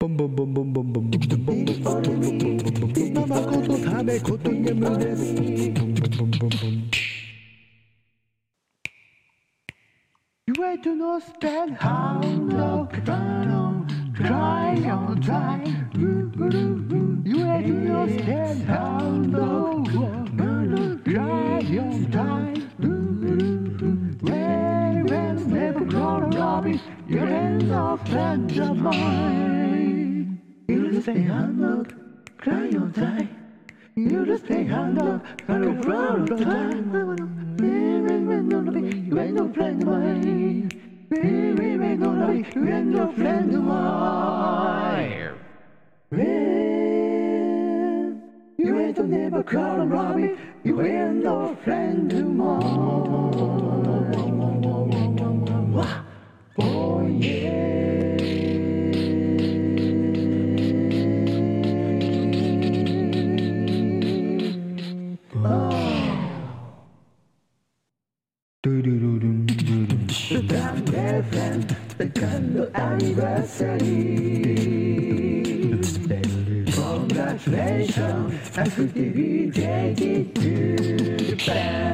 Bum bum bum bum bum bum bum bum You were to know stand how to drown Dry on dry You were to know stand how to Dry on dry Well, well, never gonna rob Your hands are friends of mine just stay hand up cry or die. You just stay hand up cry When when when no you ain't no friend of mine. When when when no you ain't no friend of mine. You ain't no never call and rob me. You ain't no friend of mine The kind of anniversary. Congratulations, as we take it to Japan.